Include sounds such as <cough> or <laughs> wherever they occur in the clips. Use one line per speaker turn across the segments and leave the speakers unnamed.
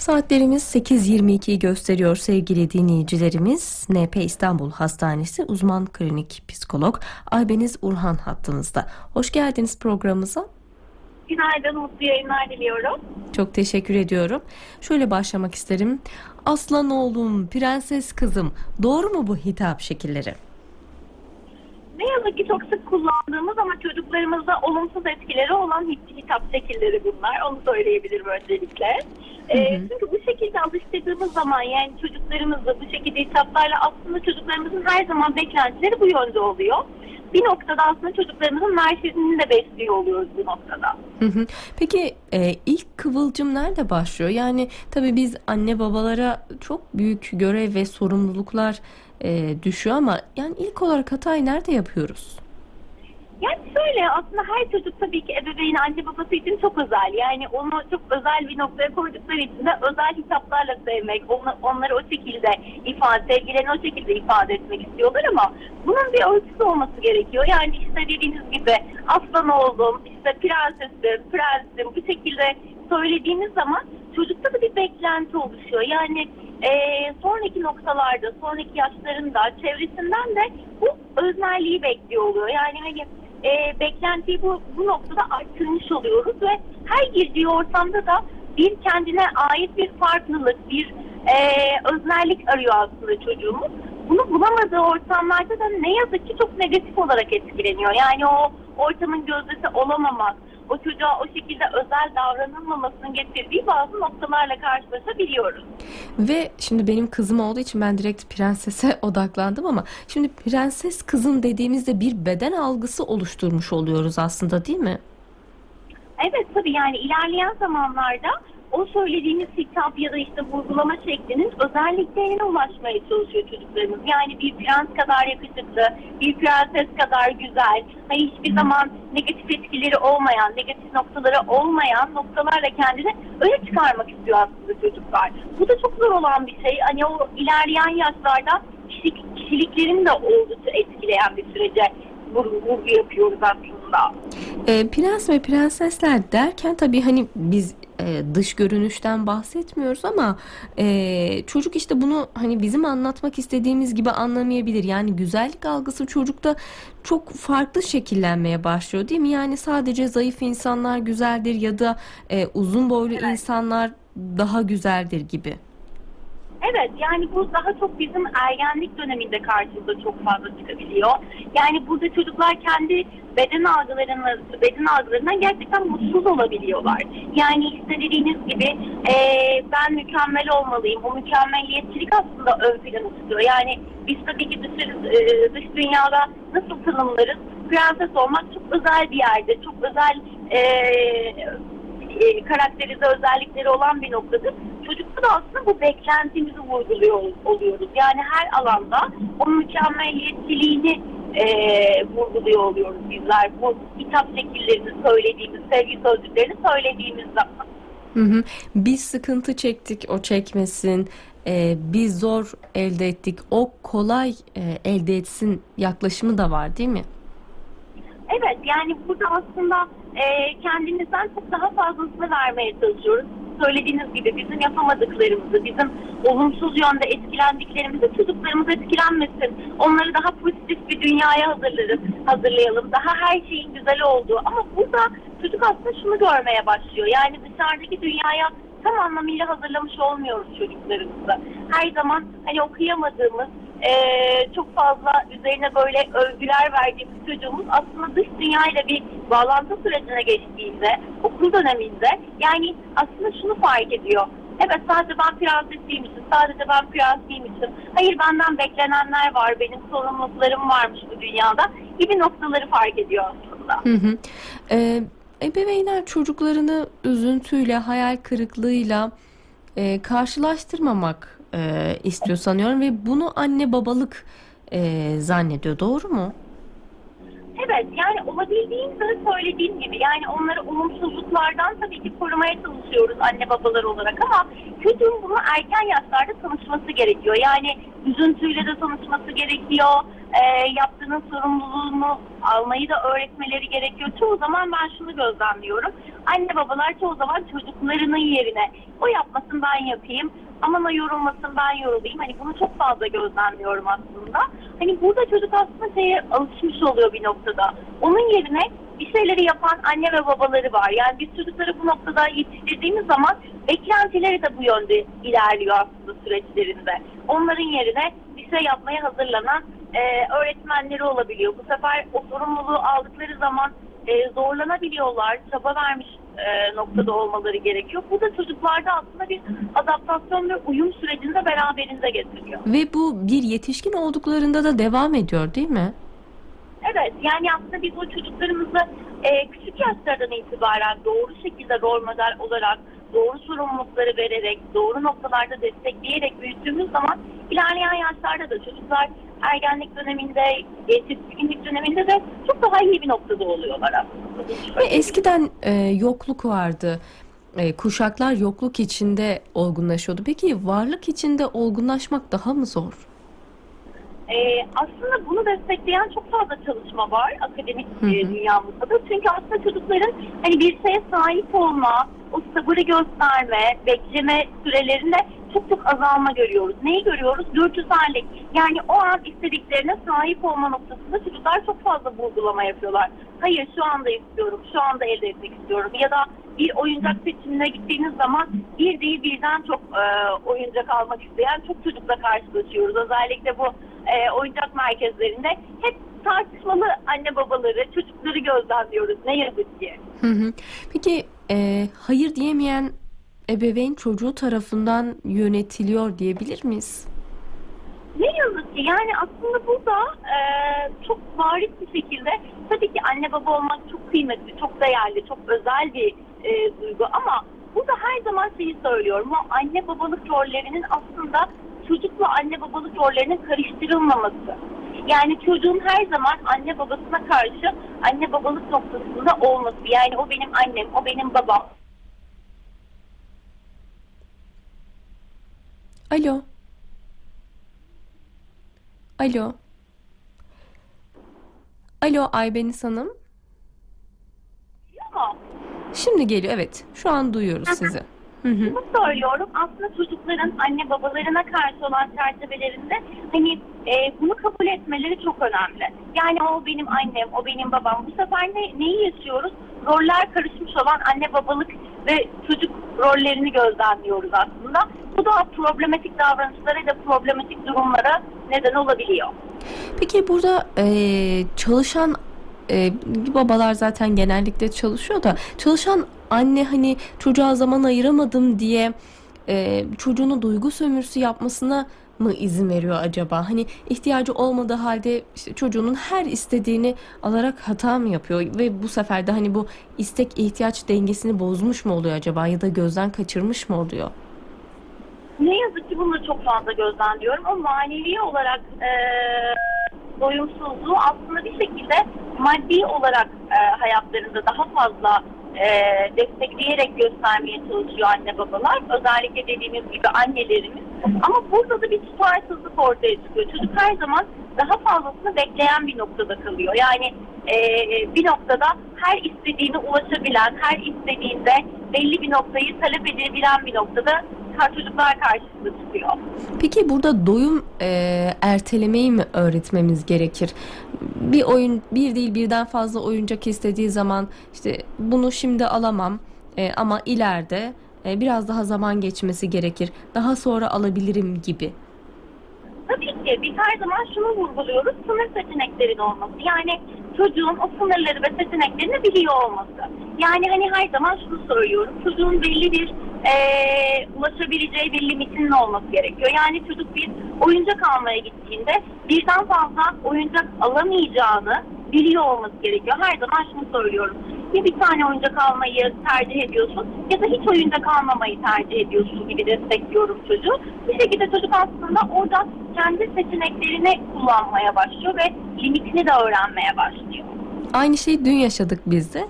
Saatlerimiz 8.22'yi gösteriyor sevgili dinleyicilerimiz. NP İstanbul Hastanesi uzman klinik psikolog Aybeniz Urhan hattımızda. Hoş geldiniz programımıza.
Günaydın, mutlu yayınlar diliyorum.
Çok teşekkür ediyorum. Şöyle başlamak isterim. Aslan oğlum, prenses kızım. Doğru mu bu hitap şekilleri?
Ne yazık ki çok sık kullandığımız ama çocuklarımızda olumsuz etkileri olan hit- hitap şekilleri bunlar. Onu söyleyebilirim öncelikle. Çünkü bu şekilde alıştırdığımız zaman yani çocuklarımızla bu şekilde hitaplarla aslında çocuklarımızın her zaman beklentileri bu yönde oluyor. Bir noktada aslında çocuklarımızın narsizmini de besliyor oluyoruz bu noktada.
Hı hı. Peki e, ilk kıvılcım nerede başlıyor? Yani tabii biz anne babalara çok büyük görev ve sorumluluklar e, düşüyor ama yani ilk olarak hatayı nerede yapıyoruz?
Yani şöyle aslında her çocuk tabii ki ebeveyni anne babası için çok özel. Yani onu çok özel bir noktaya koydukları için de özel hitaplarla sevmek, onu, onları o şekilde ifade, sevgilerini o şekilde ifade etmek istiyorlar ama bunun bir ölçüsü olması gerekiyor. Yani işte dediğiniz gibi aslan oğlum, işte prensesim, prensim bu şekilde söylediğiniz zaman çocukta da bir beklenti oluşuyor. Yani eee, sonraki noktalarda, sonraki yaşlarında, çevresinden de bu öznelliği bekliyor oluyor. Yani hani e, beklentiyi bu, bu noktada arttırmış oluyoruz ve her girdiği ortamda da bir kendine ait bir farklılık, bir e, öznellik arıyor aslında çocuğumuz. Bunu bulamadığı ortamlarda da ne yazık ki çok negatif olarak etkileniyor. Yani o ortamın gözdesi olamamak, o çocuğa o şekilde özel davranılmamasının getirdiği bazı noktalarla karşılaşabiliyoruz.
Ve şimdi benim kızım olduğu için ben direkt prensese <laughs> odaklandım ama şimdi prenses kızım dediğimizde bir beden algısı oluşturmuş oluyoruz aslında değil mi?
Evet tabii yani ilerleyen zamanlarda o söylediğimiz hitap ya da işte vurgulama şeklinin özelliklerine ulaşmaya çalışıyor çocuklarımız. Yani bir prens kadar yakışıklı, bir prenses kadar güzel, hani hiçbir zaman negatif etkileri olmayan, negatif noktaları olmayan noktalarla kendini öne çıkarmak istiyor aslında çocuklar. Bu da çok zor olan bir şey. Hani o ilerleyen yaşlarda kişilik, kişiliklerini de oldukça etkileyen bir sürece vurgu yapıyoruz aslında.
E, prens ve prensesler derken tabii hani biz e, dış görünüşten bahsetmiyoruz ama e, çocuk işte bunu hani bizim anlatmak istediğimiz gibi anlamayabilir. Yani güzellik algısı çocukta çok farklı şekillenmeye başlıyor değil mi? Yani sadece zayıf insanlar güzeldir ya da e, uzun boylu
Evet.
insanlar daha güzeldir gibi.
Evet yani bu daha çok bizim ergenlik döneminde karşımıza çok fazla çıkabiliyor. Yani burada çocuklar kendi beden algılarını, beden algılarından gerçekten mutsuz olabiliyorlar. Yani işte gibi eee, ben mükemmel olmalıyım. O mükemmeliyetçilik aslında ön plana çıkıyor. Yani biz tabii ki dış, dış dünyada nasıl tanımlarız? Prenses olmak çok özel bir yerde, çok özel eee e, karakterize özellikleri olan bir noktadır. Çocukta da aslında bu beklentimizi vurguluyor ol- oluyoruz. Yani her alanda o mükemmeliyetçiliğini e, vurguluyor oluyoruz bizler. Bu hitap şekillerini söylediğimiz, sevgi sözcüklerini söylediğimiz zaman.
Hı hı. Biz sıkıntı çektik, o çekmesin. E, biz zor elde ettik, o kolay e, elde etsin yaklaşımı da var değil mi?
Evet yani burada aslında e, kendimizden çok daha fazlasını vermeye çalışıyoruz. Söylediğiniz gibi bizim yapamadıklarımızı, bizim olumsuz yönde etkilendiklerimizi çocuklarımız etkilenmesin. Onları daha pozitif bir dünyaya hazırlarız, hazırlayalım. Daha her şeyin güzel olduğu. Ama burada çocuk aslında şunu görmeye başlıyor. Yani dışarıdaki dünyaya tam anlamıyla hazırlamış olmuyoruz çocuklarımızı. Her zaman hani okuyamadığımız, eee, çok fazla üzerine böyle övgüler verdiğimiz çocuğumuz aslında dış dünyayla bir bağlantı sürecine geçtiğinde, okul döneminde yani aslında şunu fark ediyor. Evet sadece ben prensesiymişim, sadece ben prensiymişim. Hayır benden beklenenler var, benim sorumluluklarım varmış bu dünyada gibi noktaları fark ediyor aslında.
Hı hı. Ee, ebeveynler çocuklarını üzüntüyle, hayal kırıklığıyla e, karşılaştırmamak e, istiyor sanıyorum ve bunu anne babalık e, zannediyor. Doğru mu?
Evet yani olabildiğince söylediğim gibi yani onları olumsuzluklardan tabii ki korumaya çalışıyoruz anne babalar olarak ama çocuğun bunu erken yaşlarda tanışması gerekiyor. Yani üzüntüyle de tanışması gerekiyor. E, yaptığının sorumluluğunu almayı da öğretmeleri gerekiyor. Çoğu zaman ben şunu gözlemliyorum. Anne babalar çoğu zaman çocuklarının yerine o yapmasın ben yapayım. Aman o yorulmasın ben yorulayım. Hani bunu çok fazla gözlemliyorum aslında. Hani burada çocuk aslında şeye alışmış oluyor bir noktada. Onun yerine bir şeyleri yapan anne ve babaları var. Yani biz çocukları bu noktada yetiştirdiğimiz zaman beklentileri de bu yönde ilerliyor aslında süreçlerinde. Onların yerine bir şey yapmaya hazırlanan e, öğretmenleri olabiliyor. Bu sefer o sorumluluğu aldıkları zaman e, zorlanabiliyorlar. Çaba vermiş e, noktada olmaları gerekiyor. Bu da çocuklarda aslında bir adaptasyon ve uyum sürecinde beraberinde getiriyor.
Ve bu bir yetişkin olduklarında da devam ediyor değil mi?
Evet yani aslında biz o çocuklarımızı e, küçük yaşlardan itibaren doğru şekilde rol model olarak doğru sorumlulukları vererek doğru noktalarda destekleyerek büyüttüğümüz zaman ilerleyen yaşlarda da çocuklar ergenlik döneminde, yetişkinlik döneminde de çok daha iyi bir noktada oluyorlar aslında.
Ve eskiden e, yokluk vardı. E, kuşaklar yokluk içinde olgunlaşıyordu. Peki varlık içinde olgunlaşmak daha mı zor?
Ee, aslında bunu destekleyen çok fazla çalışma var akademik
Hı hı.
e, dünyamızda da. Çünkü aslında çocukların hani bir şeye sahip olma, o sabırı gösterme, bekleme sürelerinde çok çok azalma görüyoruz. Neyi görüyoruz? Dürtüsellik. Yani o an istediklerine sahip olma noktasında çocuklar çok fazla vurgulama yapıyorlar. Hayır şu anda istiyorum, şu anda elde etmek istiyorum. Ya da bir oyuncak seçimine gittiğiniz zaman bir değil birden çok e, oyuncak almak isteyen çok çocukla karşılaşıyoruz. Özellikle bu e, oyuncak merkezlerinde hep tartışmalı anne babaları, çocukları gözlemliyoruz ne yazık ki.
Hı hı. Peki e, hayır diyemeyen ebeveyn çocuğu tarafından yönetiliyor diyebilir miyiz?
Ne yazık ki yani aslında burada e, çok bariz bir şekilde tabii ki anne baba olmak çok kıymetli, çok değerli, çok özel bir e, duygu ama burada her zaman şeyi söylüyorum. O anne babalık rollerinin aslında çocukla anne babalık rollerinin karıştırılmaması. Yani çocuğun her zaman anne babasına karşı anne babalık noktasında olması. Yani o benim annem, o benim babam.
Alo. Alo. Alo Aybenis Hanım.
Ama
Şimdi geliyor evet. Şu an duyuyoruz sizi. Hı hı.
Bunu söylüyorum. Aslında çocukların anne babalarına karşı olan çerçevelerinde hani e, bunu kabul etmeleri çok önemli. Yani o benim annem, o benim babam. Bu sefer ne, neyi yaşıyoruz? Roller karışmış olan anne babalık ve çocuk rollerini gözlemliyoruz aslında. Bu da problematik davranışlara da problematik durumlara neden olabiliyor.
Peki burada eee, çalışan eee, babalar zaten genellikle çalışıyor da çalışan anne hani çocuğa zaman ayıramadım diye eee, çocuğunu duygu sömürüsü yapmasına mı izin veriyor acaba? Hani ihtiyacı olmadığı halde işte çocuğunun her istediğini alarak hata mı yapıyor ve bu sefer de hani bu istek ihtiyaç dengesini bozmuş mu oluyor acaba ya da gözden kaçırmış mı oluyor?
Ne yazık ki bunu çok fazla gözlemliyorum. O manevi olarak e, doyumsuzluğu aslında bir şekilde maddi olarak e, hayatlarında daha fazla e, destekleyerek göstermeye çalışıyor anne babalar. Özellikle dediğimiz gibi annelerimiz. Ama burada da bir tutarsızlık ortaya çıkıyor. Çocuk her zaman daha fazlasını bekleyen bir noktada kalıyor. Yani e, bir noktada her istediğine ulaşabilen, her istediğinde belli bir noktayı talep edebilen bir noktada çocuklar karşısında çıkıyor.
Peki burada doyum eee, ertelemeyi mi öğretmemiz gerekir? Bir oyun bir değil birden fazla oyuncak istediği zaman işte bunu şimdi alamam eee, ama ileride eee, biraz daha zaman geçmesi gerekir. Daha sonra alabilirim gibi.
Tabii ki biz her zaman şunu vurguluyoruz. Sınır seçeneklerin olması. Yani çocuğun o sınırları ve seçeneklerini biliyor olması. Yani hani her zaman şunu söylüyorum. Çocuğun belli bir eee, ulaşabileceği bir limitinin olması gerekiyor. Yani çocuk bir oyuncak almaya gittiğinde birden fazla oyuncak alamayacağını biliyor olması gerekiyor. Her zaman şunu söylüyorum. Ya bir tane oyuncak almayı tercih ediyorsun ya da hiç oyuncak almamayı tercih ediyorsun gibi destekliyorum çocuğu. Bir şekilde çocuk aslında orada kendi seçeneklerini kullanmaya başlıyor ve limitini de öğrenmeye başlıyor.
Aynı şeyi dün yaşadık biz de.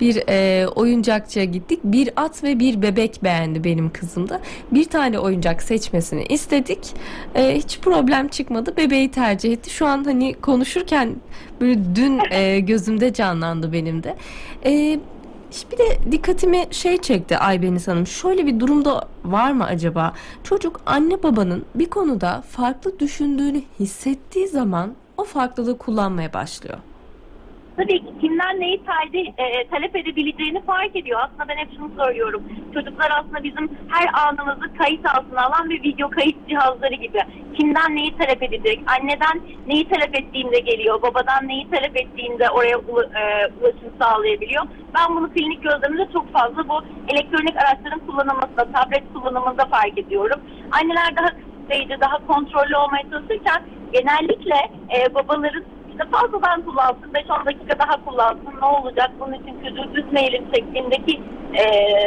Bir e, oyuncakçıya gittik. Bir at ve bir bebek beğendi benim kızım da. Bir tane oyuncak seçmesini istedik. E, hiç problem çıkmadı. Bebeği tercih etti. Şu an hani konuşurken böyle dün e, gözümde canlandı benim de. E, bir de dikkatimi şey çekti Aybeniz Hanım. Şöyle bir durumda var mı acaba? Çocuk anne babanın bir konuda farklı düşündüğünü hissettiği zaman o farklılığı kullanmaya başlıyor.
Tabii ki kimden neyi tercih, e, talep edebileceğini fark ediyor. Aslında ben hep şunu söylüyorum. Çocuklar aslında bizim her anımızı kayıt altına alan bir video kayıt cihazları gibi. Kimden neyi talep edecek, anneden neyi talep ettiğinde geliyor, babadan neyi talep ettiğinde oraya ula- e, ulaşım sağlayabiliyor. Ben bunu klinik gözlemde çok fazla bu elektronik araçların kullanılmasında, tablet kullanımında fark ediyorum. Anneler daha kısıtlayıcı, daha kontrollü olmaya çalışırken genellikle e, babaların işte fazladan kullansın, 5-10 dakika daha kullansın, ne olacak, bunun için çocuğu üzmeyelim şeklindeki e,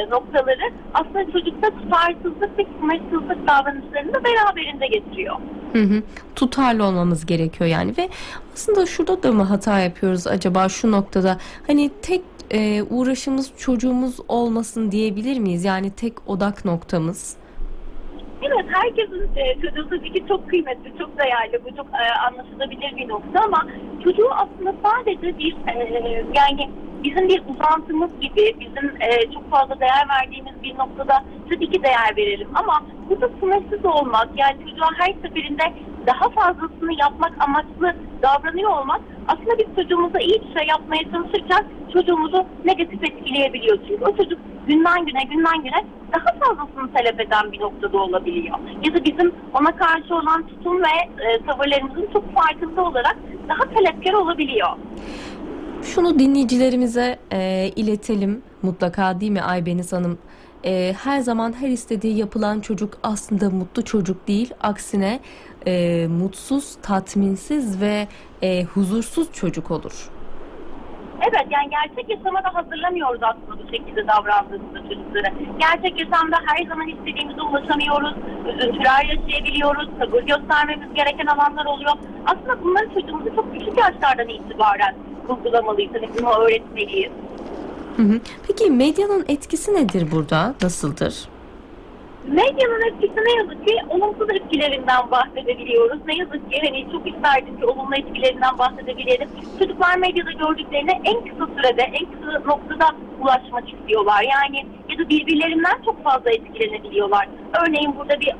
noktaları aslında çocukta tutarsızlık ve sınırsızlık davranışlarını da beraberinde getiriyor.
Hı hı. Tutarlı olmamız gerekiyor yani ve aslında şurada da mı hata yapıyoruz acaba şu noktada hani tek e, uğraşımız çocuğumuz olmasın diyebilir miyiz? Yani tek odak noktamız.
Evet herkesin e, çocuğu tabii ki çok kıymetli, çok değerli, bu çok e, anlaşılabilir bir nokta ama çocuğu aslında sadece bir e, yani bizim bir uzantımız gibi, bizim e, çok fazla değer verdiğimiz bir noktada tabii ki değer verelim ama burada sınırsız olmak yani çocuğa her seferinde daha fazlasını yapmak amaçlı davranıyor olmak aslında biz çocuğumuza iyi bir şey yapmaya çalışırken çocuğumuzu negatif etkileyebiliyor çünkü o çocuk günden güne günden güne daha fazlasını talep eden bir noktada olabiliyor. Ya da bizim ona karşı olan tutum ve e, tavırlarımızın çok farkında olarak daha talepkar olabiliyor.
Şunu dinleyicilerimize e, iletelim mutlaka değil mi Aybeniz Hanım? E, her zaman her istediği yapılan çocuk aslında mutlu çocuk değil. Aksine e, mutsuz, tatminsiz ve e, huzursuz çocuk olur.
Evet yani gerçek yaşama da hazırlamıyoruz aslında bu şekilde davrandığımızda çocukları. Gerçek yaşamda her zaman istediğimize ulaşamıyoruz. Üzüntüler yaşayabiliyoruz. Sabır göstermemiz gereken alanlar oluyor. Aslında bunları çocuğumuza çok küçük yaşlardan itibaren vurgulamalıyız. Hani bunu öğretmeliyiz.
Hı hı. Peki medyanın etkisi nedir burada? Nasıldır?
Medyanın etkisi ne yazık ki olumsuz etkilerinden bahsedebiliyoruz. Ne yazık ki hani çok isterdim ki olumlu etkilerinden bahsedebilelim. Çocuklar medyada gördüklerine en kısa sürede, en kısa noktada ulaşmak istiyorlar. Yani ya da birbirlerinden çok fazla etkilenebiliyorlar. Örneğin burada bir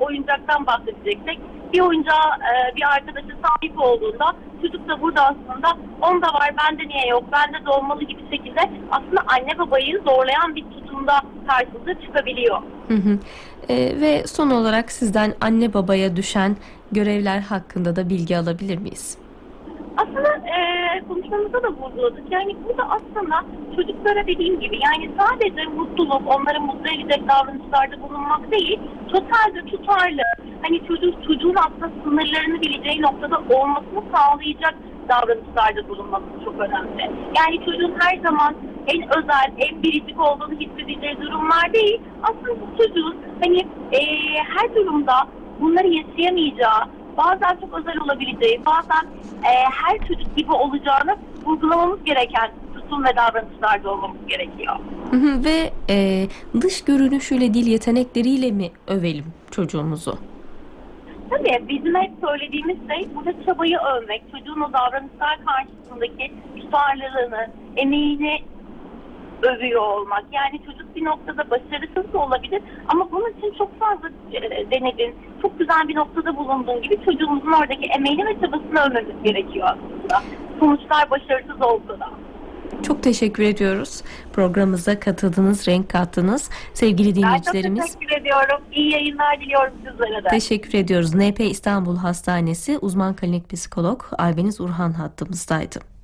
oyuncaktan bahsedeceksek bir oyuncağa e, bir arkadaşı sahip olduğunda çocuk da burada aslında onda var bende niye yok bende de olmalı gibi şekilde aslında anne babayı zorlayan bir tutumda karşımıza çıkabiliyor.
Hı hı. E, ve son olarak sizden anne babaya düşen görevler hakkında da bilgi alabilir miyiz?
Aslında e, konuşmamızda da vurguladık. Yani burada aslında çocuklara dediğim gibi yani sadece mutluluk, onları mutlu edecek davranışlarda bulunmak değil, totalde tutarlı, hani çocuk, çocuğun aslında sınırlarını bileceği noktada olmasını sağlayacak davranışlarda bulunması çok önemli. Yani çocuğun her zaman en özel, en biricik olduğunu hissedeceği durumlar değil. Aslında çocuğun hani e, her durumda bunları yaşayamayacağı, bazen çok özel olabileceği, bazen e, her çocuk gibi olacağını vurgulamamız gereken tutum ve davranışlarda olmamız gerekiyor.
Ve e, dış görünüşüyle değil yetenekleriyle mi övelim çocuğumuzu?
Tabii bizim hep söylediğimiz şey burada çabayı övmek, çocuğun o davranışlar karşısındaki tutarlılığını, emeğini övüyor olmak. Yani çocuk bir noktada başarısız da olabilir ama bunun için çok fazla e, denedin, çok güzel bir noktada bulunduğun gibi çocuğumuzun oradaki emeğini ve çabasını övmemiz gerekiyor aslında. Sonuçlar başarısız olsa da.
Çok teşekkür ediyoruz. Programımıza katıldınız, renk kattınız. Sevgili
Ben çok
dinleyicilerimiz
teşekkür ediyorum. İyi yayınlar diliyorum sizlere de.
teşekkür ediyoruz. NP İstanbul Hastanesi uzman klinik psikolog Aybeniz Urhan hattımızdaydı.